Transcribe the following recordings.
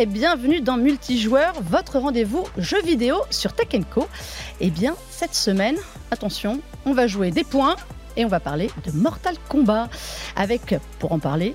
et bienvenue dans Multijoueur, votre rendez-vous jeu vidéo sur Tech Co. Eh bien, cette semaine, attention, on va jouer des points et on va parler de Mortal Kombat. Avec, pour en parler,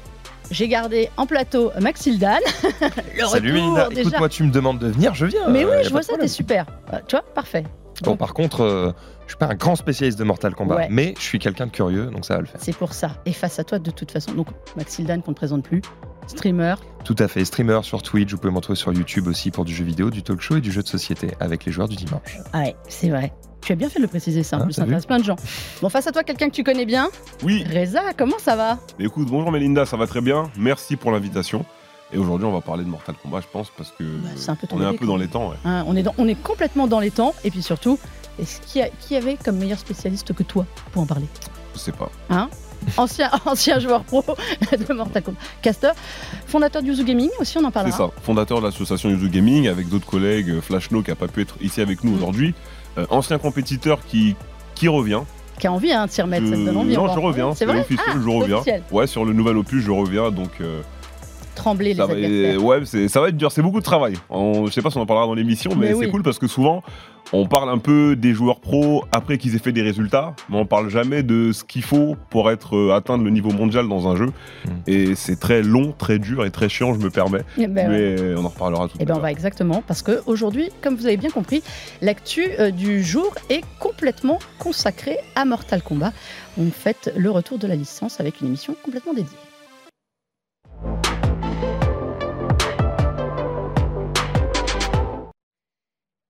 j'ai gardé en plateau Maxildan. Salut Melinda, écoute-moi, tu me demandes de venir, je viens. Mais oui, je vois ça, t'es super. Euh, tu vois, parfait. Bon, par contre, euh, je suis pas un grand spécialiste de Mortal Kombat, mais je suis quelqu'un de curieux, donc ça va le faire. C'est pour ça. Et face à toi, de toute façon, donc Maxildan qu'on ne présente plus, streamer. Tout à fait, streamer sur Twitch, vous pouvez me retrouver sur YouTube aussi pour du jeu vidéo, du talk show et du jeu de société avec les joueurs du dimanche. Ah ouais, c'est vrai. Tu as bien fait de le préciser, ça. En hein, plus, ça intéresse plein de gens. Bon, face à toi, quelqu'un que tu connais bien Oui. Reza, comment ça va? Écoute, bonjour Melinda, ça va très bien. Merci pour l'invitation. Et aujourd'hui, on va parler de Mortal Kombat, je pense, parce que bah, on est un peu dans les temps. Hein, on, est dans, on est complètement dans les temps. Et puis surtout, est-ce qui, a, qui avait comme meilleur spécialiste que toi pour en parler? Je sais pas. Hein? Ancien, ancien joueur pro de Mortal Kombat. Caster, fondateur du Yuzu Gaming aussi, on en parlera. C'est ça, fondateur de l'association Yuzu Gaming avec d'autres collègues, euh, Flashno qui n'a pas pu être ici avec nous mm. aujourd'hui. Euh, ancien compétiteur qui, qui revient. Qui a envie hein, de s'y remettre, ça te donne envie. Non, je reviens, c'est officiel, ah, je reviens. Ouais, sur le nouvel opus, je reviens, donc... Euh, Trembler les adversaires. ouais, ça va être dur, c'est beaucoup de travail. Je sais pas si on en parlera dans l'émission, mais, c'est cool parce que souvent, on parle un peu des joueurs pros après qu'ils aient fait des résultats, mais on parle jamais de ce qu'il faut pour être euh, atteindre le niveau mondial dans un jeu. Hmm. Et c'est très long, très dur et très chiant, je me permets. Eh ben mais on en reparlera tout à eh ben, l'heure. On va exactement, parce qu'aujourd'hui, comme vous avez bien compris, l'actu euh, du jour est complètement consacrée à Mortal Kombat. On fait le retour de la licence avec une émission complètement dédiée.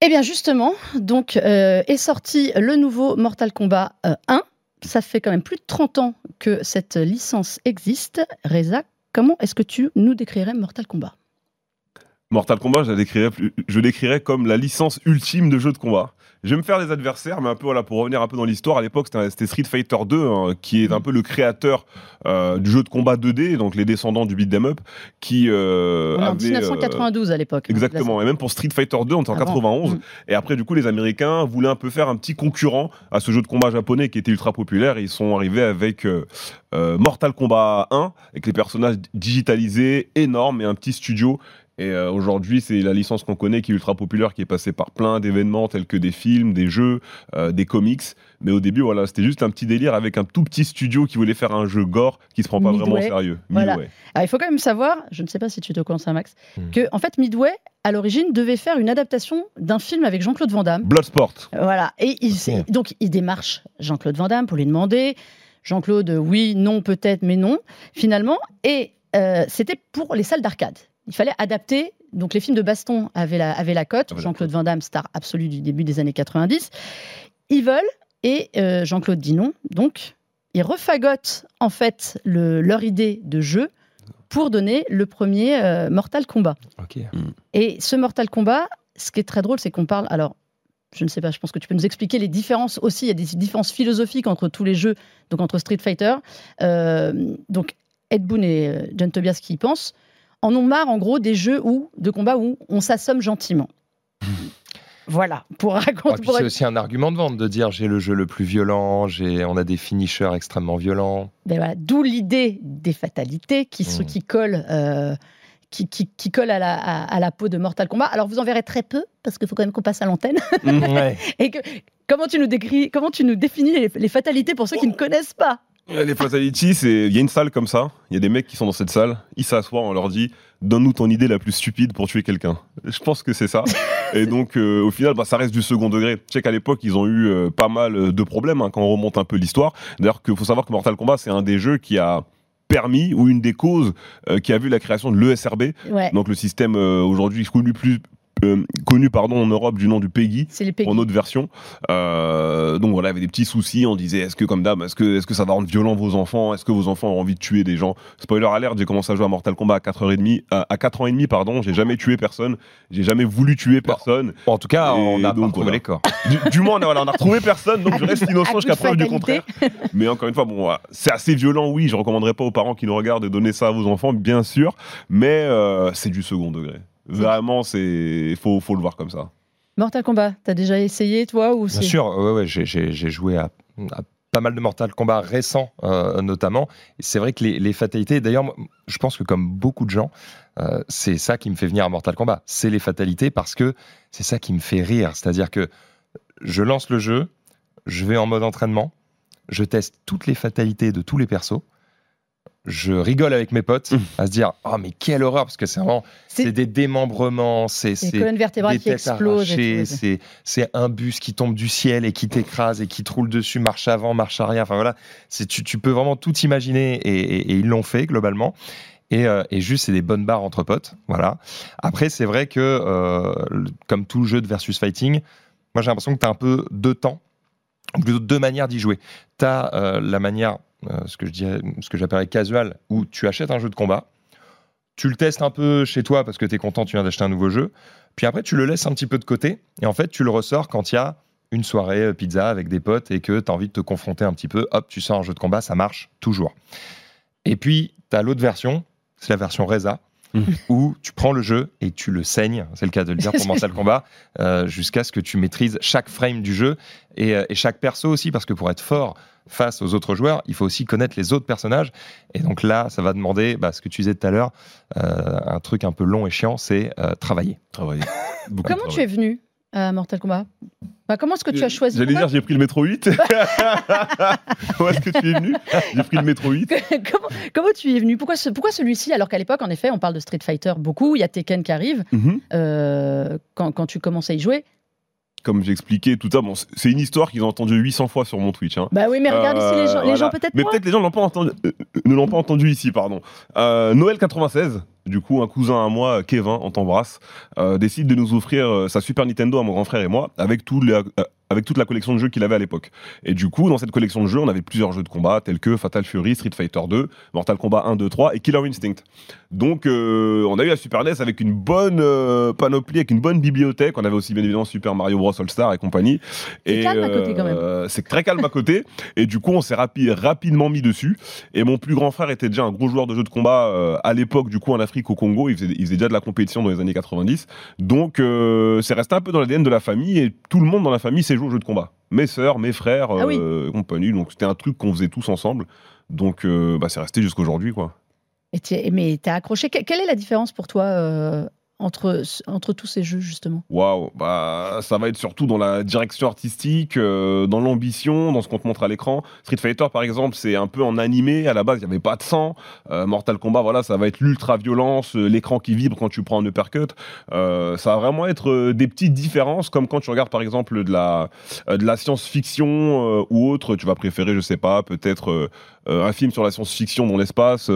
Eh bien justement, donc euh, est sorti le nouveau Mortal Kombat 1. Euh, Ça fait quand même plus de 30 ans que cette licence existe. Reza, comment est-ce que tu nous décrirais Mortal Kombat? Mortal Kombat, je décrirais, je décrirais comme la licence ultime de jeu de combat. Je vais me faire des adversaires, mais un peu voilà pour revenir un peu dans l'histoire. À l'époque, c'était Street Fighter 2 hein, qui est un peu le créateur euh, du jeu de combat 2D, donc les descendants du beat 'em up, qui euh, en 1992 à l'époque. Hein, exactement, et même pour Street Fighter 2, on était en 91. Mm. Et après, du coup, les Américains voulaient un peu faire un petit concurrent à ce jeu de combat japonais qui était ultra populaire. Et ils sont arrivés avec euh, euh Mortal Kombat 1, avec les personnages digitalisés, énormes et un petit studio et euh, aujourd'hui, c'est la licence qu'on connaît qui est ultra populaire, qui est passée par plein d'événements tels que des films, des jeux, euh, des comics. Mais au début, voilà, c'était juste un petit délire avec un tout petit studio qui voulait faire un jeu gore qui se prend pas vraiment au sérieux. Voilà. il faut quand même savoir, je ne sais pas si tu te connais, Max, hmm. que en fait Midway à l'origine devait faire une adaptation d'un film avec Jean-Claude Van Damme. Bloodsport. Voilà. Et il, donc il démarche Jean-Claude Van Damme pour lui demander. Jean-Claude, oui, non, peut-être, mais non, finalement. Et euh, c'était pour les salles d'arcade il fallait adapter. Donc les films de baston avaient la, avaient la cote. Jean-Claude Van Damme, star absolue du début des années 90. Ils veulent et euh, Jean-Claude dit non. Donc ils refagotent en fait leur idée de jeu pour donner le premier euh, Mortal Kombat. Et ce Mortal Kombat, ce qui est très drôle, c'est qu'on parle. Alors, je ne sais pas, je pense que tu peux nous expliquer les différences aussi. Il y a des différences philosophiques entre tous les jeux, donc entre Street Fighter. Euh, donc, Ed Boon et John Tobias qui y pensent en ont marre, en gros, des jeux où, de combat où on s'assomme gentiment. Voilà, pour raconter. c'est aussi un argument de vente de dire j'ai le jeu le plus violent, j'ai, on a des finishers extrêmement violents. Ben voilà, d'où l'idée des fatalités qui, mmh. qui collent. Euh, qui, qui, à, la, à, la, peau de Mortal Kombat. Alors vous en verrez très peu parce qu'il faut quand même qu'on passe à l'antenne. Mmh, Et que comment tu nous décris, comment tu nous définis les, les fatalités pour ceux qui ne connaissent pas? Les fatalities, c'est il y a une salle comme ça, il y a des mecs qui sont dans cette salle, ils s'assoient, on leur dit donne-nous ton idée la plus stupide pour tuer quelqu'un. Je pense que c'est ça. Et donc euh, au final, bah, ça reste du second degré. Je sais qu'à l'époque, ils ont eu euh, pas mal de problèmes hein, quand on remonte un peu l'histoire. D'ailleurs, qu'il faut savoir que Mortal Kombat, c'est un des jeux qui a permis ou une des causes euh, qui a vu la création de l'ESRB, donc le système aujourd'hui connu plus euh, connu pardon en Europe du nom du Peggy, en autre version. Euh, donc voilà, il y avait des petits soucis. On disait est-ce que comme dame, est-ce que est-ce que ça va rendre violent vos enfants? Est-ce que vos enfants ont envie de tuer des gens? Spoiler alert, j'ai commencé à jouer à Mortal Kombat à 4h30 à, à 4 ans et demi pardon, j'ai jamais tué personne, j'ai jamais voulu tuer personne. en tout cas, on a donc, retrouvé les corps. Du, moins on a, on a retrouvé personne, donc je reste innocent jusqu'à preuve du contraire. Mais encore une fois, bon, c'est assez violent, oui. Je recommanderais pas aux parents qui nous regardent de donner ça à vos enfants, bien sûr, mais euh, c'est du second degré. Vraiment, c'est faut, faut le voir comme ça. Mortal Kombat, t'as déjà essayé toi ou Bien sûr, ouais, ouais, j'ai joué à, pas mal de Mortal Kombat récents notamment. C'est vrai que les, les fatalités, d'ailleurs, je pense que comme beaucoup de gens, c'est ça qui me fait venir à Mortal Kombat. C'est les fatalités parce que c'est ça qui me fait rire. C'est-à-dire que je lance le jeu, je vais en mode entraînement, je teste toutes les fatalités de tous les persos. Je rigole avec mes potes mmh. à se dire oh mais quelle horreur! Parce que c'est vraiment c'est des démembrements c'est c'est des qui explosent c'est un bus qui tombe du ciel et qui t'écrase et qui te roule dessus marche avant marche arrière. Enfin voilà. C'est tu, tu, peux vraiment tout imaginer et, ils l'ont fait globalement. Et, euh, et, juste c'est des bonnes barres entre potes voilà. Après c'est vrai que euh, comme tout jeu de versus fighting moi j'ai l'impression que tu as un peu deux temps plutôt deux manières d'y jouer. Tu as euh, la manière, ce que je dirais, ce que j'appellerais casual, où tu achètes un jeu de combat, tu le testes un peu chez toi parce que tu es content, tu viens d'acheter un nouveau jeu, puis après tu le laisses un petit peu de côté, et en fait tu le ressors quand il y a une soirée euh, pizza avec des potes et que tu as envie de te confronter un petit peu, hop, tu sors un jeu de combat, ça marche toujours. Et puis, tu as l'autre version, c'est la version Reza, où tu prends le jeu et tu le saignes, c'est le cas de le dire pour Mortal Kombat, euh, jusqu'à ce que tu maîtrises chaque frame du jeu euh, et, chaque perso aussi, parce que pour être fort face aux autres joueurs, il faut aussi connaître les autres personnages. Et donc là, ça va demander bah, ce que tu disais tout à l'heure, euh, un truc un peu long et chiant, c'est travailler. Travailler. Comment tu es venu? À Mortal Kombat bah, comment est-ce que tu as choisi J'allais dire, j'ai pris le métro 8. comment est-ce que tu es venu? J'ai pris le métro 8. comment, tu y es venu? Pourquoi, pourquoi celui-ci? Alors qu'à l'époque, en effet, on parle de Street Fighter beaucoup. Il y a Tekken qui arrive. Mhm. Euh, quand, quand, tu commences à y jouer, comme j'expliquais tout à l'heure, c'est une histoire qu'ils ont entendue 800 fois sur mon Twitch. Hein. Bah oui, mais regarde ici les gens, les gens peut-être Mais peut-être les gens pas entendu, euh, ne l'ont pas entendu ici, pardon. Euh, Noël 96, du coup, un cousin à moi, Kevin, on t'embrasse, euh, décide de nous offrir euh, sa Super Nintendo à mon grand frère et moi, avec, tout les, avec toute la collection de jeux qu'il avait à l'époque. Et du coup, dans cette collection de jeux, on avait plusieurs jeux de combat tels que Fatal Fury, Street Fighter 2, Mortal Kombat 1, 2, 3 et Killer Instinct. Donc, euh, on a eu la Super NES avec une bonne euh, panoplie, avec une bonne bibliothèque. On avait aussi bien évidemment Super Mario Bros All Star et compagnie. C'est calme à côté quand même. Euh, c'est très calme à côté. Et du coup, on s'est rapidement mis dessus. Et mon plus grand frère était déjà un gros joueur de jeux de combat à l'époque, du coup, en Afrique, au Congo. Il faisait, il faisait déjà de la compétition dans les années 90. Donc, c'est resté un peu dans l'ADN de la famille. Et tout le monde dans la famille s'est joué aux jeux de combat. Mes sœurs, mes frères, ah compagnie. Donc, c'était un truc qu'on faisait tous ensemble. Donc, bah, c'est resté jusqu'aujourd'hui, quoi. Et mais tu as accroché. Quelle est la différence pour toi euh, entre, entre tous ces jeux, justement Waouh bah, Ça va être surtout dans la direction artistique, euh, dans l'ambition, dans ce qu'on te montre à l'écran. Street Fighter, par exemple, c'est un peu en animé. À la base, il n'y avait pas de sang. Euh, Mortal Kombat, voilà, ça va être l'ultra-violence, euh, l'écran qui vibre quand tu prends un uppercut. ça va vraiment être des petites différences, comme quand tu regardes, par exemple, de la, de la science-fiction ou autre. Tu vas préférer, je sais pas, peut-être un film sur la science-fiction dans l'espace,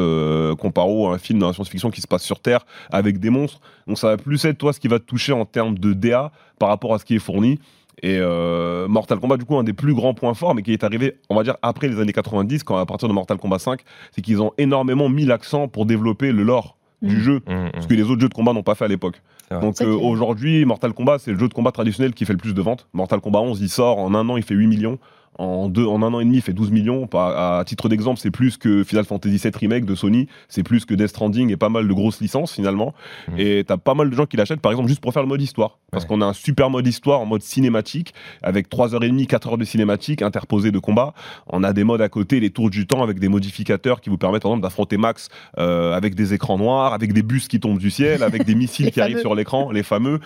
comparé à un film dans la science-fiction qui se passe sur Terre avec des monstres. Donc ça va plus être toi ce qui va te toucher en termes de DA par rapport à ce qui est fourni. Et euh, Mortal Kombat, du coup, un des plus grands points forts, mais qui est arrivé, on va dire, après les années 90, quand à partir de Mortal Kombat 5, c'est qu'ils ont énormément mis l'accent pour développer le lore du mmh. jeu, mmh, mmh. ce que les autres jeux de combat n'ont pas fait à l'époque. Donc euh, aujourd'hui, Mortal Kombat, c'est le jeu de combat traditionnel qui fait le plus de ventes. Mortal Kombat 11, il sort en un an, il fait 8 millions en, deux, en un an et demi, fait 12 millions. À, titre d'exemple, c'est plus que Final Fantasy VII Remake de Sony, c'est plus que Death Stranding et pas mal de grosses licences finalement. Mmh. Et t'as pas mal de gens qui l'achètent, par exemple, juste pour faire le mode histoire. Parce qu'on a un super mode histoire en mode cinématique, avec 3h30, 4h de cinématique interposé de combat. On a des modes à côté, les tours du temps, avec des modificateurs qui vous permettent, par exemple, d'affronter Max euh, avec des écrans noirs, avec des bus qui tombent du ciel, avec des missiles qui arrivent sur l'écran, les fameux.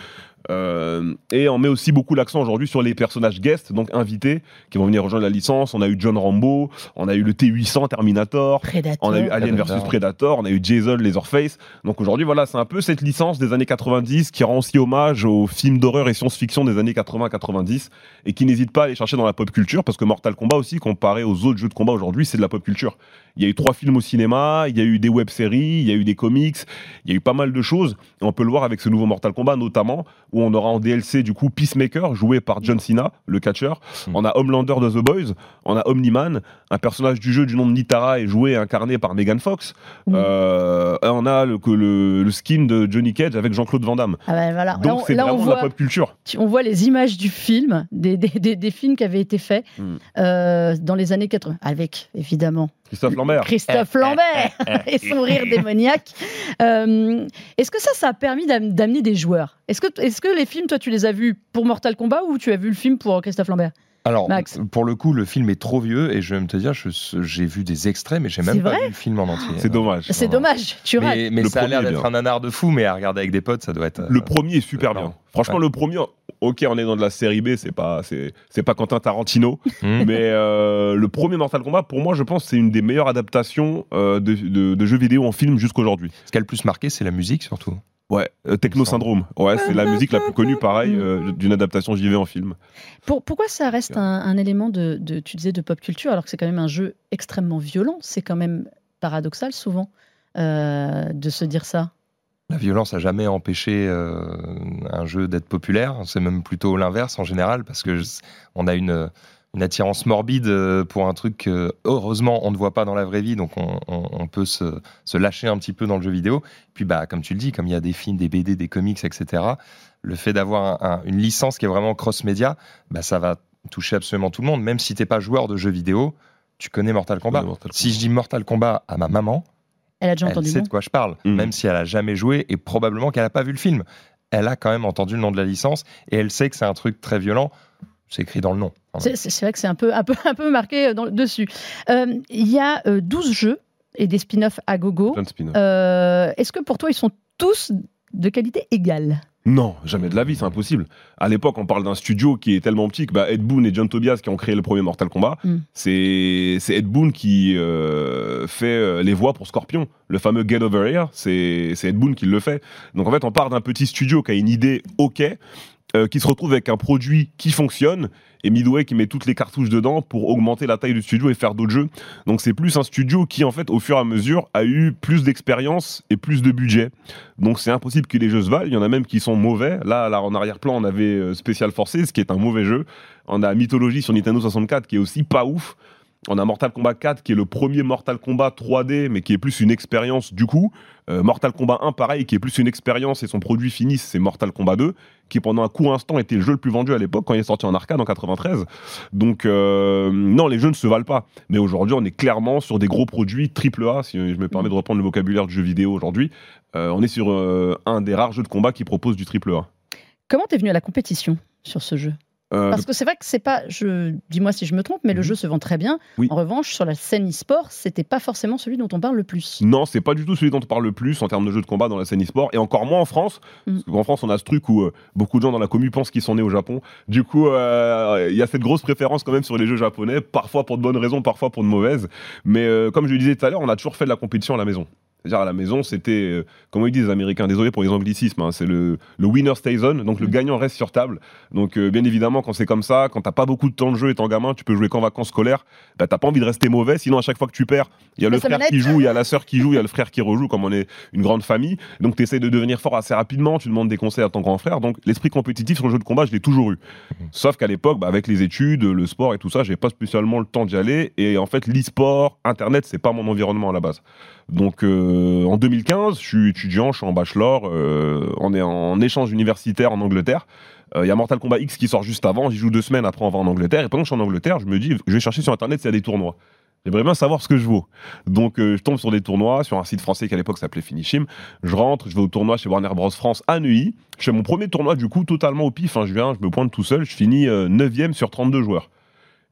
Euh, et on met aussi beaucoup l'accent aujourd'hui sur les personnages guests, donc invités, qui vont venir rejoindre la licence. On a eu John Rambo, on a eu le T800 Terminator, on a eu Alien vs Predator, on a eu Jason Leatherface. Donc aujourd'hui, voilà, c'est un peu cette licence des années 90 qui rend aussi hommage aux films d'horreur et science-fiction des années 80-90 et qui n'hésite pas à aller chercher dans la pop culture parce que Mortal Kombat aussi, comparé aux autres jeux de combat aujourd'hui, c'est de la pop culture. Il y a eu trois films au cinéma, il y a eu des web-séries, il y a eu des comics, il y a eu pas mal de choses. Et on peut le voir avec ce nouveau Mortal Kombat notamment, où on aura en DLC du coup Peacemaker, joué par John Cena, le catcher. Hmm. On a Homelander de The Boys, on a Omni-Man, un personnage du jeu du nom de Nitara est joué et incarné par Megan Fox. Hmm. Euh, on a le, le, skin de Johnny Cage avec Jean-Claude Van Damme. Ah ben voilà. Donc c'est vraiment voit, la pop culture. On voit les images du film, des, des, des, films qui avaient été faits euh, dans les années 80, avec évidemment Christophe Lambert. Christophe Lambert et son rire démoniaque. Euh, est-ce que ça, ça a permis d'amener des joueurs? Est-ce que, est que les films, toi, tu les as vus pour Mortal Kombat ou tu as vu le film pour Christophe Lambert Alors, Max. pour le coup, le film est trop vieux et je vais me te dire, j'ai vu des extraits, mais j'ai même pas vu le film en entier. C'est dommage. C'est dommage, tu rates. Mais, mais Le ça a l'air d'être un nanar de fou, mais à regarder avec des potes, ça doit être. euh, Le premier est super bien. bien. Franchement, Ouais. le premier, ok, on est dans de la série B, c'est pas, c'est, c'est pas Quentin Tarantino, hmm. mais euh, le premier Mortal Kombat, pour moi, je pense, c'est une des meilleures adaptations euh, de, de- de jeux vidéo en film jusqu'aujourd'hui. Ce qui a le plus marqué, c'est la musique surtout. Ouais, euh, Techno Syndrome. Ouais, c'est la musique la plus connue, pareil, euh, d'une adaptation JV en film. Pour- pourquoi ça reste un, un élément de, de- tu disais, de pop culture, alors que c'est quand même un jeu extrêmement violent? C'est quand même paradoxal souvent euh, de se dire ça. La violence a jamais empêché euh, un jeu d'être populaire. C'est même plutôt l'inverse en général, parce que je- on a une, une attirance morbide euh, pour un truc que, heureusement, on ne voit pas dans la vraie vie, donc on, on- on peut se, se lâcher un petit peu dans le jeu vidéo. Puis, bah, comme tu le dis, comme il y a des films, des BD, des comics, etc., le fait d'avoir un- un- une licence qui est vraiment cross-média, bah, ça va toucher absolument tout le monde. Même si t'es pas joueur de jeux vidéo, tu connais Mortal Kombat. connais Mortal Si Kombat. je dis Mortal Kombat à ma maman, Elle a déjà elle entendu sait le de quoi je parle, Mhm. même si elle a jamais joué et probablement qu'elle n'a pas vu le film. Elle a quand même entendu le nom de la licence et elle sait que c'est un truc très violent. C'est écrit dans le nom. C'est vrai que c'est un peu, un peu, un peu marqué euh, dans, dessus. Euh, Il y a euh, 12 jeux et des spin-offs à gogo. Spin-offs. Euh, Est-ce que pour toi, ils sont tous de qualité égale? Non, jamais de la vie, c'est impossible. À l'époque, on parle d'un studio qui est tellement petit que bah, Ed Boon et John Tobias qui ont créé le premier Mortal Kombat. Mm. C'est Ed Boon qui euh, fait euh, les voix pour Scorpion. Le fameux Get Over Here, c'est c'est Ed Boon qui le fait. Donc en fait, on part d'un petit studio qui a une idée OK, euh, qui se retrouve avec un produit qui fonctionne, et Midway qui met toutes les cartouches dedans pour augmenter la taille du studio et faire d'autres jeux. Donc c'est plus un studio qui, en fait, au fur et à mesure, a eu plus d'expérience et plus de budget. Donc c'est impossible que les jeux se valent. Il y en a même qui sont mauvais. Là, là en arrière-plan, on avait euh, Special Forces, qui est un mauvais jeu. On a Mythology sur Nintendo 64, qui est aussi pas ouf. On a Mortal Kombat 4, qui est le premier Mortal Kombat 3D, mais qui est plus une expérience du coup. Euh, Mortal Kombat 1, pareil, qui est plus une expérience et son produit fini, c'est Mortal Kombat 2, qui pendant un court instant était le jeu le plus vendu à l'époque quand il est sorti en arcade en 93. Donc, euh, non, les jeux ne se valent pas. Mais aujourd'hui, on est clairement sur des gros produits AAA, si je me permets de reprendre le vocabulaire du jeu vidéo aujourd'hui. Euh, on est sur un des rares jeux de combat qui propose du AAA. Comment t'es venu à la compétition sur ce jeu? Parce que c'est vrai que c'est pas, je dis-moi si je me trompe, mais le Mhm. jeu se vend très bien. Oui. En revanche, sur la scène e-sport, c'était pas forcément celui dont on parle le plus. Non, c'est pas du tout celui dont on parle le plus en termes de jeux de combat dans la scène e-sport, et encore moins en France. Mm. Parce qu'en France, on a ce truc où euh, beaucoup de gens dans la commu pensent qu'ils sont nés au Japon. Du coup, euh, il y a cette grosse préférence quand même sur les jeux japonais, parfois pour de bonnes raisons, parfois pour de mauvaises. Mais euh, comme je le disais tout à l'heure, on a toujours fait de la compétition à la maison. C'est-à-dire à la maison, c'était, euh, comment ils disent les Américains, désolé pour les anglicismes, hein, c'est le, le winner stays on, donc le Mm. gagnant reste sur table. Donc euh, bien évidemment, quand c'est comme ça, quand t'as pas beaucoup de temps de jeu étant gamin, tu peux jouer qu'en vacances scolaires, bah, t'as pas envie de rester mauvais, sinon à chaque fois que tu perds, il y a le frère qui joue, il y a la sœur qui joue, il y a le frère qui rejoue, comme on est une grande famille. Donc tu essaies de devenir fort assez rapidement, tu demandes des conseils à ton grand frère. Donc l'esprit compétitif sur le jeu de combat, je l'ai toujours eu. Sauf qu'à l'époque, bah, avec les études, le sport et tout ça, j'ai pas spécialement le temps d'y aller. Et en fait, l'e-sport, Internet, c'est pas mon environnement à la base. Donc euh, en 2015, je suis étudiant, je suis en bachelor, euh, on est en échange universitaire en Angleterre. Euh, Il y a Mortal Kombat X qui sort juste avant, j'y joue deux semaines, après on va en Angleterre. Et pendant que je suis en Angleterre, je me dis, je vais chercher sur Internet s'il y a des tournois. J'aimerais bien savoir ce que je vaux. Donc je tombe sur des tournois, sur un site français qui à l'époque s'appelait Finishim. Je rentre, je vais au tournoi chez Warner Bros France à Neuilly. Je fais mon premier tournoi du coup totalement au pif. hein. Je viens, je me pointe tout seul, je finis 9ème sur 32 joueurs.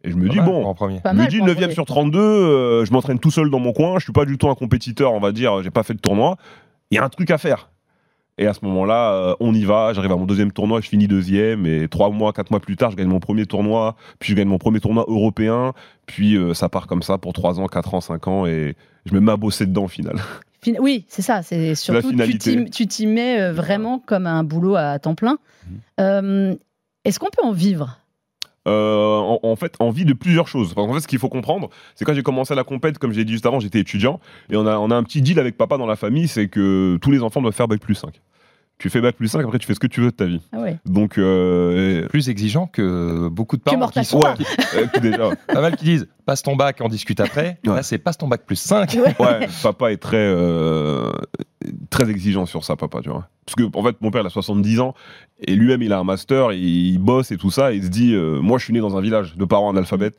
Et je me dis, bon, en premier. Pas je me dis pour un 9 premier. sur 32, euh, je m'entraîne tout seul dans mon coin, je suis pas du tout un compétiteur, on va dire, j'ai pas fait de tournoi. Il y a un truc à faire. Et à ce moment-là, euh, on y va, j'arrive à mon deuxième tournoi, je finis deuxième, et trois mois, quatre mois plus tard, je gagne mon premier tournoi, puis je gagne mon premier tournoi européen, puis euh, ça part comme ça pour trois ans, quatre ans, cinq ans, et je me mets à bosser dedans au final. Fin- Oui, c'est ça. C'est surtout tu t'y- tu t'y mets euh, vraiment comme un boulot à temps plein. Euh, Est-ce qu'on peut en vivre Euh, en, en fait, envie de plusieurs choses. Parce qu'en fait, ce qu'il faut comprendre, c'est quand j'ai commencé la compète, comme j'ai dit juste avant, j'étais étudiant, et on a, on a un petit deal avec papa dans la famille, c'est que tous les enfants doivent faire bac plus 5. Tu fais bac plus 5, après tu fais ce que tu veux de ta vie. Ah ouais. Donc, euh, Plus exigeant que beaucoup de parents qui sont qui- euh, que déjà, pas mal qui disent passe ton bac, on discute après. Ouais. Là, c'est passe ton bac plus 5. Ouais. ouais, papa est très, euh, très exigeant sur ça, papa, tu vois. Parce que, en fait, mon père, il a 70 ans, et lui-même, il a un master, il, il bosse et tout ça, et il se dit, euh, moi, je suis né dans un village de parents analphabètes.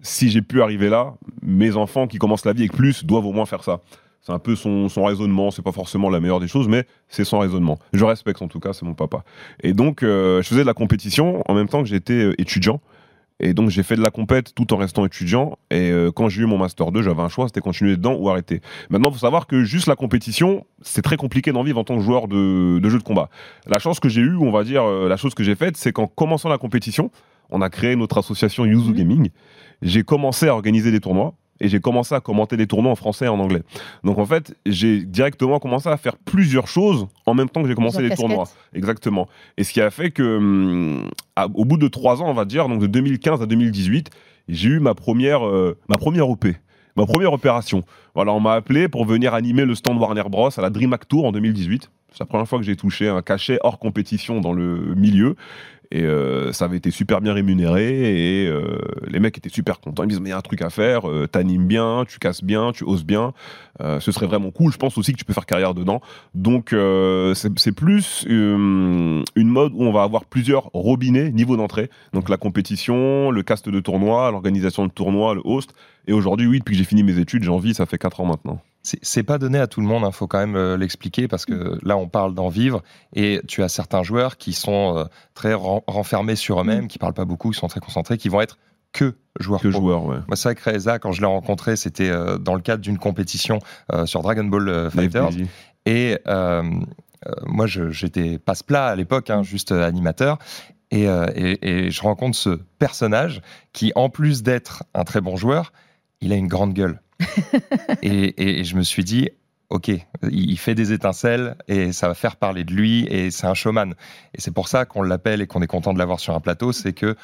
Si j'ai pu arriver là, mes enfants qui commencent la vie avec plus doivent au moins faire ça. C'est un peu son, son raisonnement, c'est pas forcément la meilleure des choses, mais c'est son raisonnement. Je respecte en tout cas, c'est mon papa. Et donc, euh, je faisais de la compétition en même temps que j'étais euh, étudiant. Et donc j'ai fait de la compète tout en restant étudiant. Et euh, quand j'ai eu mon master 2, j'avais un choix, c'était continuer dedans ou arrêter. Maintenant, il faut savoir que juste la compétition, c'est très compliqué d'en vivre en tant que joueur de, de jeux de combat. La chance que j'ai eue, on va dire, euh, la chose que j'ai faite, c'est qu'en commençant la compétition, on a créé notre association Yuzu. Gaming. J'ai commencé à organiser des tournois et j'ai commencé à commenter des tournois en français et en anglais. Donc en fait, j'ai directement commencé à faire plusieurs choses en même temps que j'ai commencé les tournois. Exactement. Et ce qui a fait que, hum, à- au bout de trois ans, on va dire, donc de 2015 à 2018, j'ai eu ma première, euh, ma première OP, ma première opération. Voilà, on m'a appelé pour venir animer le stand Warner Bros à la DreamHack Tour en 2018. C'est la première fois que j'ai touché un cachet hors compétition dans le milieu. Et euh, ça avait été super bien rémunéré et euh, les mecs étaient super contents. Ils me disent mais il y a un truc à faire, euh, t'animes bien, tu casses bien, tu oses bien. Ce serait vraiment cool. Je pense aussi que tu peux faire carrière dedans. Donc c'est plus une mode où on va avoir plusieurs robinets niveau d'entrée. Donc la compétition, le cast de tournoi, l'organisation de tournoi, le host. Et aujourd'hui, oui, depuis que j'ai fini mes études, j'ai envie, ça fait 4 ans maintenant. C'est- pas donné à tout le monde, il faut quand même euh, l'expliquer parce que là on parle d'en vivre et tu as certains joueurs qui sont euh, très ren- renfermés sur eux-mêmes, qui parlent pas beaucoup, qui sont très concentrés, qui vont être que joueurs Que pro. joueur, ouais. Moi, c'est vrai que Reza, quand je l'ai rencontré, c'était euh, dans le cadre d'une compétition euh, sur Dragon Ball Fighters. FBJ. Et euh, moi, j'étais passe-plat à l'époque, hein, juste euh, animateur. Et, et- et je rencontre ce personnage qui, en plus d'être un très bon joueur, il a une grande gueule. et, et je me suis dit, ok, il fait des étincelles et ça va faire parler de lui et c'est un showman. Et c'est pour ça qu'on l'appelle et qu'on est content de l'avoir sur un plateau, c'est que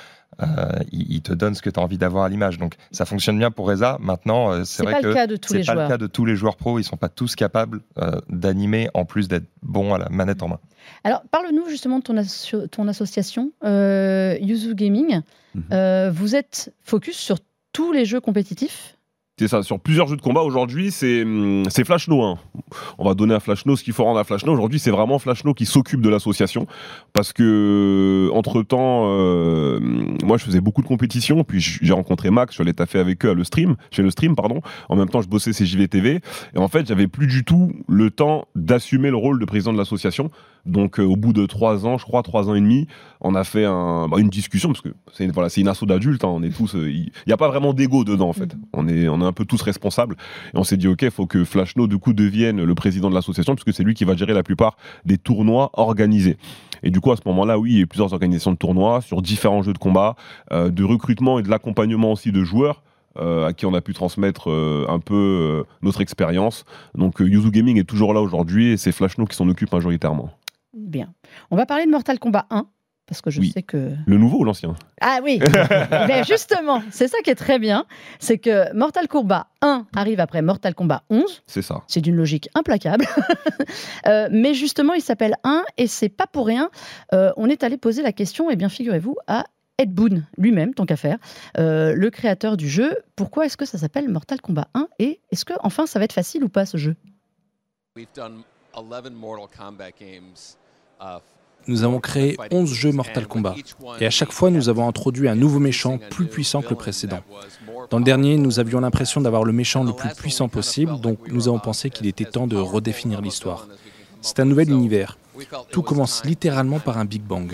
euh, il, il te donne ce que tu as envie d'avoir à l'image. Donc ça fonctionne bien pour Reza. Maintenant, euh, c'est vrai pas que le cas de tous c'est les pas joueurs. le cas de tous les joueurs pros. Ils sont pas tous capables euh, d'animer en plus d'être bons à la manette en main. Alors, parle-nous justement de ton, asso- ton association, euh, Yuzu Gaming. Mhm. Euh, vous êtes focus sur tous les jeux compétitifs C'est ça, sur plusieurs jeux de combat aujourd'hui, c'est hum, Flashno. Hein. On va donner à Flashno ce qu'il faut rendre à Flashno. Aujourd'hui, c'est vraiment Flashno qui s'occupe de l'association. Parce que, entre temps, moi, je faisais beaucoup de compétitions. Puis j'ai rencontré Max, je allé taffer avec eux à le stream, chez le stream, pardon. En même temps, je bossais chez JVTV. Et en fait, j'avais plus du tout le temps d'assumer le rôle de président de l'association. Donc, euh, au bout de trois ans, je crois, trois ans et demi, on a fait un, bah, une discussion parce que c'est une, voilà, c'est une asso d'adultes. hein, on est tous, euh, il n'y a pas vraiment d'ego dedans en fait. On est, on est un peu tous responsables. Et on s'est dit ok, il faut que Flashno du coup devienne le président de l'association puisque c'est lui qui va gérer la plupart des tournois organisés. Et du coup à ce moment-là, oui, il y a eu plusieurs organisations de tournois sur différents jeux de combat, euh, de recrutement et de l'accompagnement aussi de joueurs. euh, à qui on a pu transmettre euh, un peu euh, notre expérience. Donc Yuzu Gaming est toujours là aujourd'hui et c'est Flashno qui s'en occupe majoritairement. Bien. On va parler de Mortal Kombat 1, parce que je Oui. sais que... Le nouveau ou l'ancien? Ah oui Mais justement, c'est ça qui est très bien, c'est que Mortal Kombat 1 arrive après Mortal Kombat 11, C'est ça. c'est d'une logique implacable. Euh, mais justement, il s'appelle 1 et c'est pas pour rien. Euh, on est allé poser la question, et bien figurez-vous, à Ed Boon lui-même, tant qu'à faire, euh, le créateur du jeu. Pourquoi est-ce que ça s'appelle Mortal Kombat 1 et est-ce que enfin ça va être facile ou pas ce jeu? We've done 11 Mortal Kombat games. Nous avons créé 11 jeux Mortal Kombat, et à chaque fois nous avons introduit un nouveau méchant plus puissant que le précédent. Dans le dernier, nous avions l'impression d'avoir le méchant le plus puissant possible, donc nous avons pensé qu'il était temps de redéfinir l'histoire. C'est un nouvel univers. Tout commence littéralement par un Big Bang.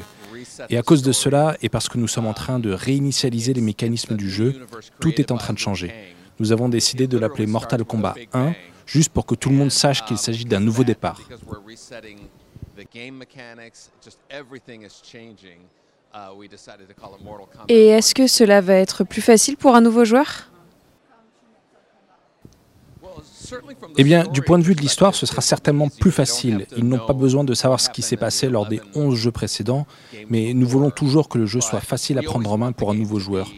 Et à cause de cela, et parce que nous sommes en train de réinitialiser les mécanismes du jeu, tout est en train de changer. Nous avons décidé de l'appeler Mortal Kombat 1, juste pour que tout le monde sache qu'il s'agit d'un nouveau départ. Et est-ce que cela va être plus facile pour un nouveau joueur? Eh bien, du point de vue de l'histoire, ce sera certainement plus facile. Ils n'ont pas besoin de savoir ce qui s'est passé lors des 11 jeux précédents, mais nous voulons toujours que le jeu soit facile à prendre en main pour un nouveau joueur.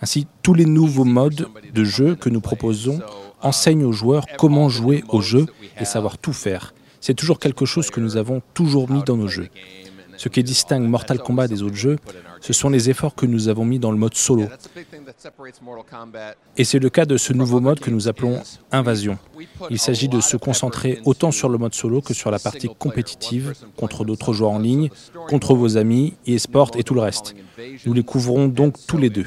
Ainsi, tous les nouveaux modes de jeu que nous proposons enseignent aux joueurs comment jouer au jeu et savoir tout faire. C'est toujours quelque chose que nous avons toujours mis dans nos jeux. Ce qui distingue Mortal Kombat des autres jeux, ce sont les efforts que nous avons mis dans le mode solo. Et c'est le cas de ce nouveau mode que nous appelons Invasion. Il s'agit de se concentrer autant sur le mode solo que sur la partie compétitive, contre d'autres joueurs en ligne, contre vos amis, e-sport et tout le reste. Nous les couvrons donc tous les deux.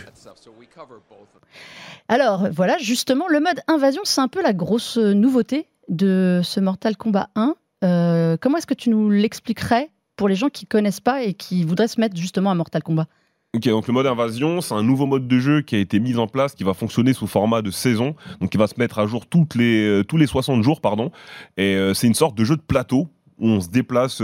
Alors voilà, justement, le mode invasion, c'est un peu la grosse nouveauté de ce Mortal Kombat 1. Euh, comment est-ce que tu nous l'expliquerais pour les gens qui connaissent pas et qui voudraient se mettre justement à Mortal Kombat? Ok, donc le mode invasion, c'est un nouveau mode de jeu qui a été mis en place, qui va fonctionner sous format de saison, donc qui va se mettre à jour euh, tous les 60 jours, pardon. Et euh, c'est une sorte de jeu de plateau où on se déplace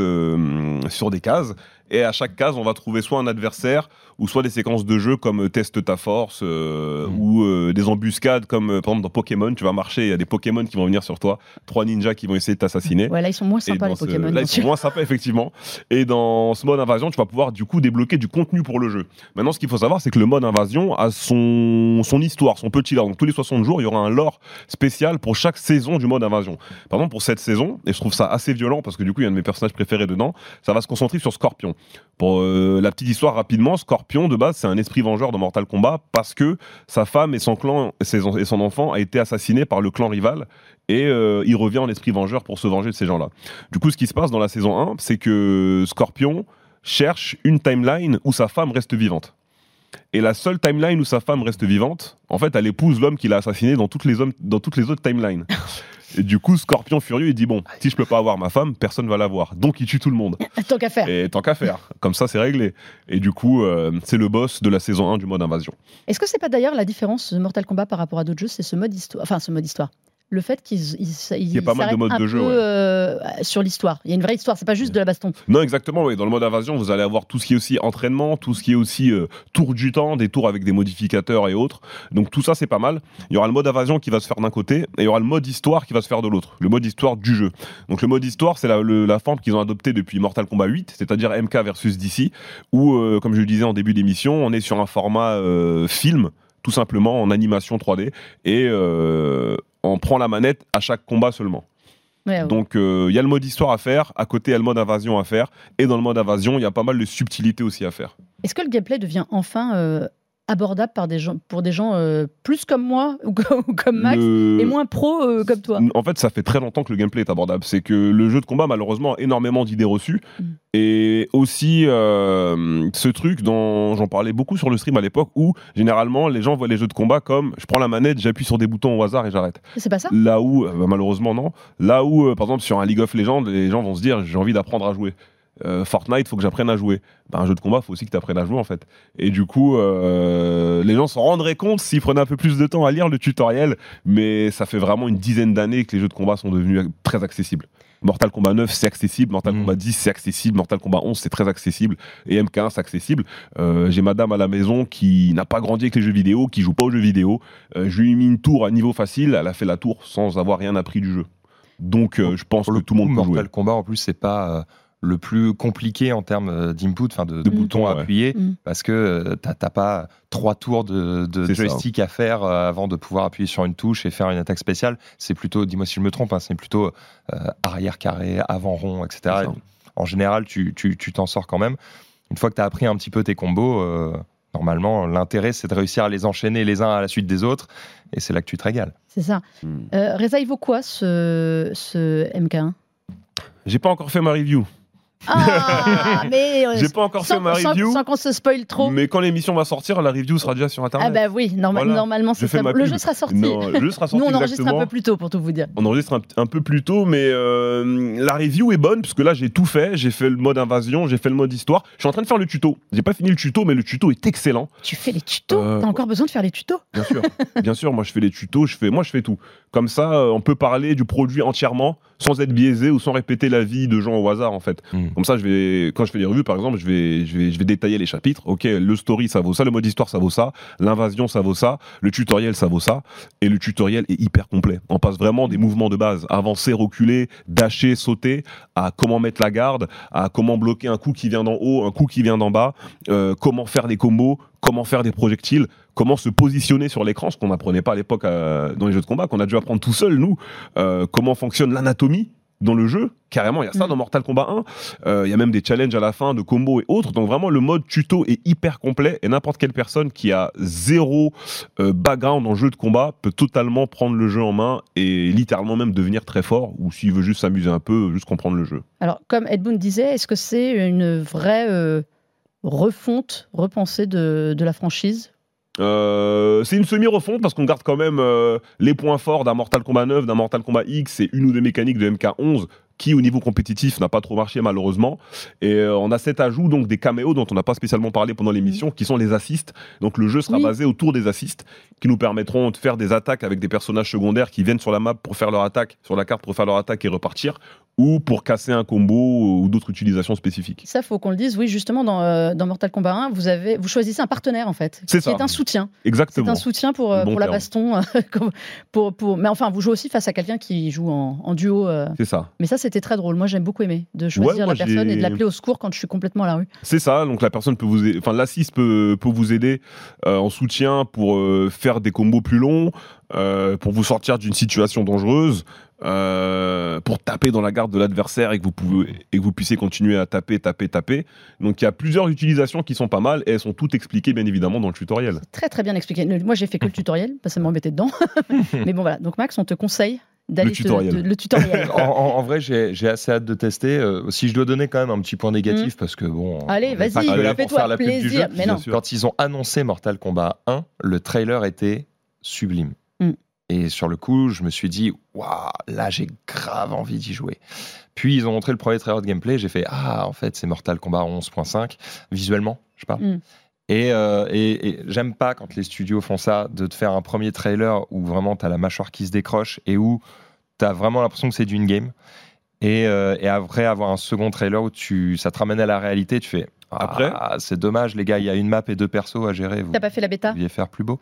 sur des cases et à chaque case, on va trouver soit un adversaire ou soit des séquences de jeu comme euh, Teste ta force euh, Mm. ou euh, des embuscades comme euh, par exemple dans Pokémon. Tu vas marcher, il y a des Pokémon qui vont venir sur toi, trois ninjas qui vont essayer de t'assassiner. Ouais, là, ils sont moins sympas, les ce- Pokémon. Là, ils sont moins sympas, effectivement. Et dans ce mode invasion, tu vas pouvoir du coup débloquer du contenu pour le jeu. Maintenant, ce qu'il faut savoir, c'est que le mode invasion a son, son histoire, son petit lore. Donc, tous les 60 jours, il y aura un lore spécial pour chaque saison du mode invasion. Par exemple, pour cette saison, et je trouve ça assez violent parce que du coup, il y a un de mes personnages préférés dedans, ça va se concentrer sur Scorpion. Pour euh, la petite histoire rapidement, Scorpion, de base, c'est un esprit vengeur dans Mortal Kombat parce que sa femme et son clan ses- et son enfant a été assassiné par le clan rival et euh, il revient en esprit vengeur pour se venger de ces gens-là. Du coup, ce qui se passe dans la saison 1, c'est que Scorpion cherche une timeline où sa femme reste vivante. Et la seule timeline où sa femme reste vivante, en fait, elle épouse l'homme qu'il a assassiné dans toutes les autres timelines. Et du coup, Scorpion furieux, il dit Bon, si je peux pas avoir ma femme, personne va l'avoir. Donc, il tue tout le monde. Tant qu'à faire. Et tant qu'à faire. Comme ça, c'est réglé. Et du coup, euh, c'est le boss de la saison 1 du mode invasion. Est-ce que c'est pas d'ailleurs la différence de Mortal Kombat par rapport à d'autres jeux? C'est ce mode histoire. Enfin, ce mode histoire. Le fait qu'ils ils, ils y a pas mal de modes un de jeu, peu, ouais. euh, sur l'histoire. Il y a une vraie histoire, c'est pas juste de la baston. Non, exactement, oui. Dans le mode invasion, vous allez avoir tout ce qui est aussi entraînement, tout ce qui est aussi euh, tour du temps, des tours avec des modificateurs et autres. Donc tout ça, c'est pas mal. Il y aura le mode invasion qui va se faire d'un côté, et il y aura le mode histoire qui va se faire de l'autre. Le mode histoire du jeu. Donc le mode histoire, c'est la, le- la forme qu'ils ont adoptée depuis Mortal Kombat 8, c'est-à-dire MK versus DC, où, euh, comme je le disais en début d'émission, on est sur un format film, tout simplement en animation 3D, et euh, on prend la manette à chaque combat seulement. Ouais, ouais. Donc euh, il y a le mode histoire à faire, à côté il y a le mode invasion à faire, et dans le mode invasion il y a pas mal de subtilités aussi à faire. Est-ce que le gameplay devient enfin euh, abordable par des gens, pour des gens euh, plus comme moi ou comme, Max Le- et moins pro euh, comme toi En fait, ça fait très longtemps que le gameplay est abordable. C'est que le jeu de combat, malheureusement, a énormément d'idées reçues. Mm. Et aussi, euh, ce truc dont j'en parlais beaucoup sur le stream à l'époque, où généralement, les gens voient les jeux de combat comme je prends la manette, j'appuie sur des boutons au hasard et j'arrête. C'est pas ça? Là où, bah, malheureusement, non. Là où, par exemple, sur un League of Legends, les gens vont se dire j'ai envie d'apprendre à jouer. Euh, Fortnite, faut que j'apprenne à jouer. Bah, un jeu de combat, faut aussi que tu apprennes à jouer en fait. Et du coup, euh, les gens s'en rendraient compte s'ils prenaient un peu plus de temps à lire le tutoriel, mais ça fait vraiment une dizaine d'années que les jeux de combat sont devenus très accessibles. Mortal Kombat 9, c'est accessible. Mortal. Kombat 10, c'est accessible. Mortal Kombat 11, c'est très accessible. Et MK1, c'est accessible. Euh, J'ai madame à la maison qui n'a pas grandi avec les jeux vidéo, qui joue pas aux jeux vidéo. Euh, je lui ai mis une tour à niveau facile. Elle a fait la tour sans avoir rien appris du jeu. Donc, je pense que le tout le monde peut jouer. Mortal Kombat, en plus, c'est pas le plus compliqué en termes euh, d'input, enfin de, de De boutons à ouais. appuyer, Mm. parce que euh, t'as t'as pas trois tours de, de C'est ça. joystick à faire euh, avant de pouvoir appuyer sur une touche et faire une attaque spéciale. C'est plutôt, dis-moi si je me trompe, hein, c'est plutôt euh, arrière carré, avant rond, etc. Et En général, tu tu- tu t'en sors quand même. Une fois que tu as appris un petit peu tes combos, euh, normalement, l'intérêt, c'est de réussir à les enchaîner les uns à la suite des autres, et c'est là que tu te régales. C'est ça. Mm. Euh, Reza, il vaut quoi ce, ce MK1 J'ai pas encore fait ma review. Ah, mais euh, J'ai pas encore fait sans, ma sans- review. sans qu'on se spoil trop. Mais quand l'émission va sortir, la review sera déjà sur internet. Ah bah oui, norma- Voilà. normalement Je ça. ma Le jeu sera sorti. Non, le jeu sera sorti Nous on enregistre exactement. un peu plus tôt pour tout vous dire. On enregistre un, un peu plus tôt, mais euh, la review est bonne parce que là j'ai tout fait. J'ai fait le mode invasion, j'ai fait le mode histoire. Je suis en train de faire le tuto. J'ai pas fini le tuto, mais le tuto est excellent. Tu fais les tutos? Euh, T'as encore besoin de faire les tutos? Bien sûr, bien sûr. Moi je fais les tutos, je fais, moi je fais tout. Comme ça, on peut parler du produit entièrement sans être biaisé ou sans répéter la vie de gens au hasard en fait. Mm. Comme ça, je vais, quand je fais les revues par exemple, je vais, je vais, je vais détailler les chapitres. Ok, le story ça vaut ça, le mode histoire ça vaut ça, l'invasion ça vaut ça, le tutoriel ça vaut ça, et le tutoriel est hyper complet. On passe vraiment des mouvements de base, avancer, reculer, dasher, sauter, à comment mettre la garde, à comment bloquer un coup qui vient d'en haut, un coup qui vient d'en bas, euh, comment faire des combos, comment faire des projectiles, comment se positionner sur l'écran, ce qu'on n'apprenait pas à l'époque euh, dans les jeux de combat, qu'on a dû apprendre tout seul nous, Euh, comment fonctionne l'anatomie dans le jeu, carrément, il y a ça Mm. dans Mortal Kombat 1, Euh, il y a même des challenges à la fin de combos et autres, donc vraiment le mode tuto est hyper complet et n'importe quelle personne qui a zéro euh, background en jeu de combat peut totalement prendre le jeu en main et littéralement même devenir très fort, ou s'il veut juste s'amuser un peu, juste comprendre le jeu. Alors comme Ed Boon disait, est-ce que c'est une vraie euh, refonte, repensée de, de la franchise? Euh, c'est une semi-refonte parce qu'on garde quand même euh, les points forts d'un Mortal Kombat 9, d'un Mortal Kombat X et une ou deux mécaniques de MK11 qui au niveau compétitif n'a pas trop marché malheureusement. Et euh, on a cet ajout donc des caméos dont on n'a pas spécialement parlé pendant l'émission, qui sont les assists. Donc le jeu sera Oui. basé autour des assists, qui nous permettront de faire des attaques avec des personnages secondaires qui viennent sur la map pour faire leur attaque, sur la carte pour faire leur attaque et repartir, ou pour casser un combo ou d'autres utilisations spécifiques. Ça, faut qu'on le dise. Oui, justement, dans, euh, dans Mortal Kombat 1, vous, avez, vous choisissez un partenaire, en fait. C'est qui ça. est un soutien. C'est Exactement. un soutien pour, euh, Bon pour la baston. pour, pour... Mais enfin, vous jouez aussi face à quelqu'un qui joue en, en duo. C'est ça. Mais ça, c'était très drôle. Moi, j'aime beaucoup aimer de choisir moi, la personne et de l'appeler au secours quand je suis complètement à la rue. C'est ça, donc la personne peut vous, aider- enfin l'assist peut, peut vous aider euh, en soutien pour euh, faire des combos plus longs, euh, pour vous sortir d'une situation dangereuse, euh, pour taper dans la garde de l'adversaire et que vous pouvez et que vous puissiez continuer à taper, taper, taper. Donc il y a plusieurs utilisations qui sont pas mal et elles sont toutes expliquées bien évidemment dans le tutoriel. Très, très bien expliqué. Moi, j'ai fait que le tutoriel, parce que ça m'embêtait dedans. Mais bon, voilà. Donc, Max, on te conseille d'aller Le te- tutoriel. de- le tutoriel. En, vrai, j'ai j'ai assez hâte de tester. Euh, si je dois donner quand même un petit point négatif, parce que bon. Mm. Allez, on est pas vas-y, que là pour fais-toi faire la pub du plaisir. jeu. Mais non. Quand ils ont annoncé Mortal Kombat 1, le trailer était sublime. Mm. Et sur le coup, je me suis dit, waouh, là j'ai grave envie d'y jouer. Puis ils ont montré le premier trailer de gameplay, j'ai fait, ah, en fait, c'est Mortal Kombat 11.5, visuellement, je sais pas. Mm. Et, euh, et- et j'aime pas quand les studios font ça, de te faire un premier trailer où vraiment t'as la mâchoire qui se décroche et où t'as vraiment l'impression que c'est du in-game. Et, euh, et après avoir un second trailer où tu, ça te ramène à la réalité, tu fais, Après ah, c'est dommage, les gars, il y a une map et deux persos à gérer. Vous T'as pas fait la bêta pouviez faire plus beau.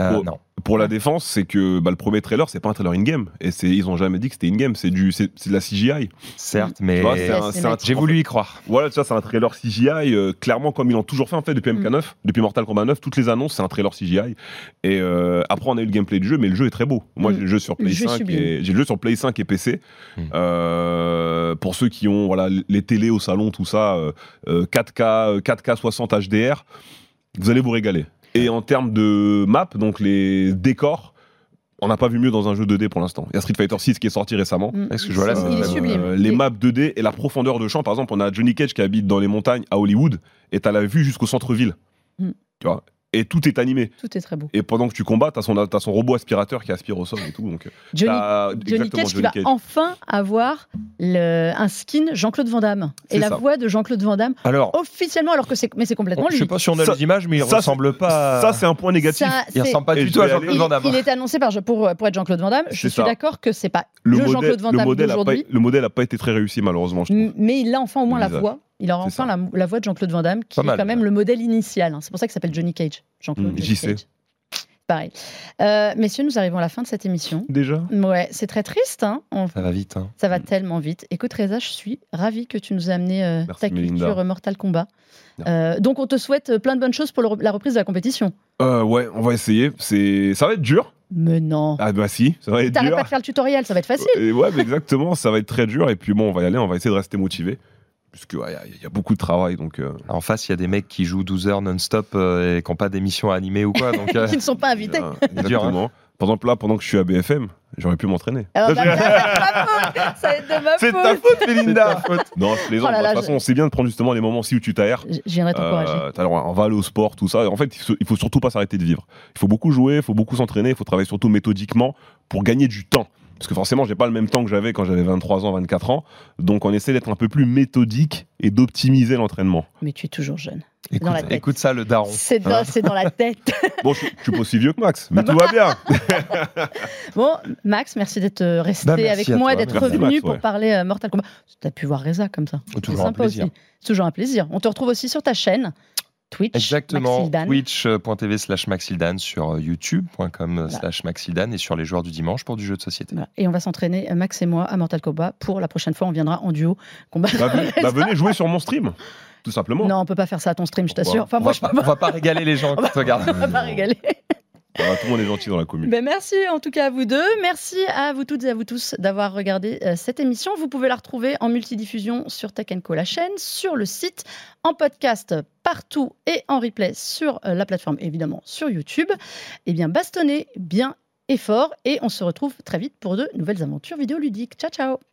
Euh, Oh. Non. Pour la défense, c'est que bah, le premier trailer, c'est pas un trailer in-game et ils ont jamais dit que c'était in-game, c'est du c'est c'est de la CGI. Certes, mais j'ai voulu y croire. Voilà, tu vois, c'est un trailer CGI, euh, clairement comme ils l'ont toujours fait en fait depuis MK9, depuis Mortal Kombat 9, toutes les annonces c'est un trailer CGI. Et euh, après on a eu le gameplay du jeu, mais le jeu est très beau. Moi Mm. j'ai le jeu sur Play jeu est 5 sublime. et j'ai le jeu sur Play 5 et PC. Mm. Euh, pour ceux qui ont voilà les télés au salon, tout ça, euh, euh, 4K, euh, 4K 60 HDR, vous allez vous régaler. Et en termes de map, donc les décors. On n'a pas vu mieux dans un jeu 2D pour l'instant. Il y a Street Fighter 6 qui est sorti récemment. Mm. Est-ce que je vois là, est. Euh, les maps 2D et la profondeur de champ. Par exemple, on a Johnny Cage qui habite dans les montagnes à Hollywood et t'as la vue jusqu'au centre-ville. Mm. Tu vois et tout est animé. Tout est très beau. Et pendant que tu combats, t'as son, t'as son robot aspirateur qui aspire au sol et tout. Donc, euh, Johnny, Johnny Cage qui va enfin avoir le, un skin Jean-Claude Van Damme. Et la ça. voix de Jean-Claude Van Damme Alors, officiellement, alors que c'est mais c'est complètement je lui. sais pas si on a Ça- les images, mais il ça, ressemble pas. Ça, c'est un point négatif. Ça, Il ressemble pas du je tout à Jean-Claude Van Damme. il est annoncé par, pour, pour être Jean-Claude Van Damme. Je C'est suis ça. d'accord que c'est pas le, le, modèle, Jean-Claude Van le Damme modèle a pas, d'aujourd'hui. le modèle a pas été très réussi, malheureusement, je Mais il a enfin au moins la voix. Il aura enfin la, la voix de Jean-Claude Van Damme, qui Pas est mal, quand même ouais. le modèle initial. hein. C'est pour ça qu'il s'appelle Johnny Cage. Jean-Claude Mm, sais. Cage. Pareil. Euh, messieurs, nous arrivons à la fin de cette émission. Déjà? Ouais, c'est très triste. Hein. On- Ça va vite. Hein. Ça va tellement vite. Écoute, Reza, je suis ravie que tu nous aies amené euh, Merci, ta culture Mortal Kombat. Euh, donc, on te souhaite plein de bonnes choses pour le la reprise de la compétition. euh, Ouais, on va essayer. Ça va être dur? Mais non. Ah bah si, ça va être T'arrêtes dur. pas de faire le tutoriel, ça va être facile. Ouais, mais exactement, ça va être très dur. Et puis bon, on va y aller, on va essayer de rester motivé. Puisque ouais, il y, a- y a beaucoup de travail. Donc, euh, En face, il y a des mecs qui jouent 12 heures non-stop euh, et qui n'ont pas d'émission animée ou quoi. Donc, euh, Qui ne sont pas invités. exactement. Par exemple, là, pendant que je suis à BFM, j'aurais pu m'entraîner. Bah, C'est de ta faute, Mélinda Non, je plaisante. Oh là là, de toute façon, c'est bien de prendre justement les moments aussi où tu t'aères. Je je viendrai t'encourager. Euh, on va aller au sport, tout ça. En fait, il faut surtout pas s'arrêter de vivre. Il faut beaucoup jouer, il faut beaucoup s'entraîner, il faut travailler surtout méthodiquement pour gagner du temps. Parce que forcément, j'ai pas le même temps que j'avais quand j'avais 23 ans, 24 ans. Donc, on essaie d'être un peu plus méthodique et d'optimiser l'entraînement. Mais tu es toujours jeune. écoute, dans la tête. écoute ça, le daron. C'est dans, c'est dans la tête. Bon, je, je suis pas aussi vieux que Max, mais tout va bien. Bon, Max, merci d'être euh, resté Bah, merci avec moi, toi. d'être Merci, revenu Max, pour ouais. parler euh, Mortal Kombat. Tu as pu voir Reza comme ça. C'est Toujours un sympa plaisir. aussi. C'est toujours un plaisir. On te retrouve aussi sur ta chaîne Twitch. Exactement. Maxildan. Twitch.tv slash Maxildan sur euh, YouTube.com Voilà. slash Maxildan et sur les joueurs du dimanche pour du jeu de société. Voilà. Et on va s'entraîner, euh, Max et moi, à Mortal Kombat. Pour la prochaine fois, on viendra en duo combattre. Bah, venez, bah, venez jouer sur mon stream, tout simplement. Non, on peut pas faire ça à ton stream, je t'assure. Enfin, on, moi, va je pas, on va pas régaler les gens qui te regardent. pas, pas régaler. Tout le monde est gentil dans la commune. Ben, merci en tout cas à vous deux. Merci à vous toutes et à vous tous d'avoir regardé euh, cette émission. Vous pouvez la retrouver en multidiffusion sur Tech Co, la chaîne, sur le site, en podcast partout et en replay sur euh, la plateforme, évidemment sur YouTube. Eh bien, bastonnez bien et fort et on se retrouve très vite pour de nouvelles aventures vidéoludiques. Ciao, ciao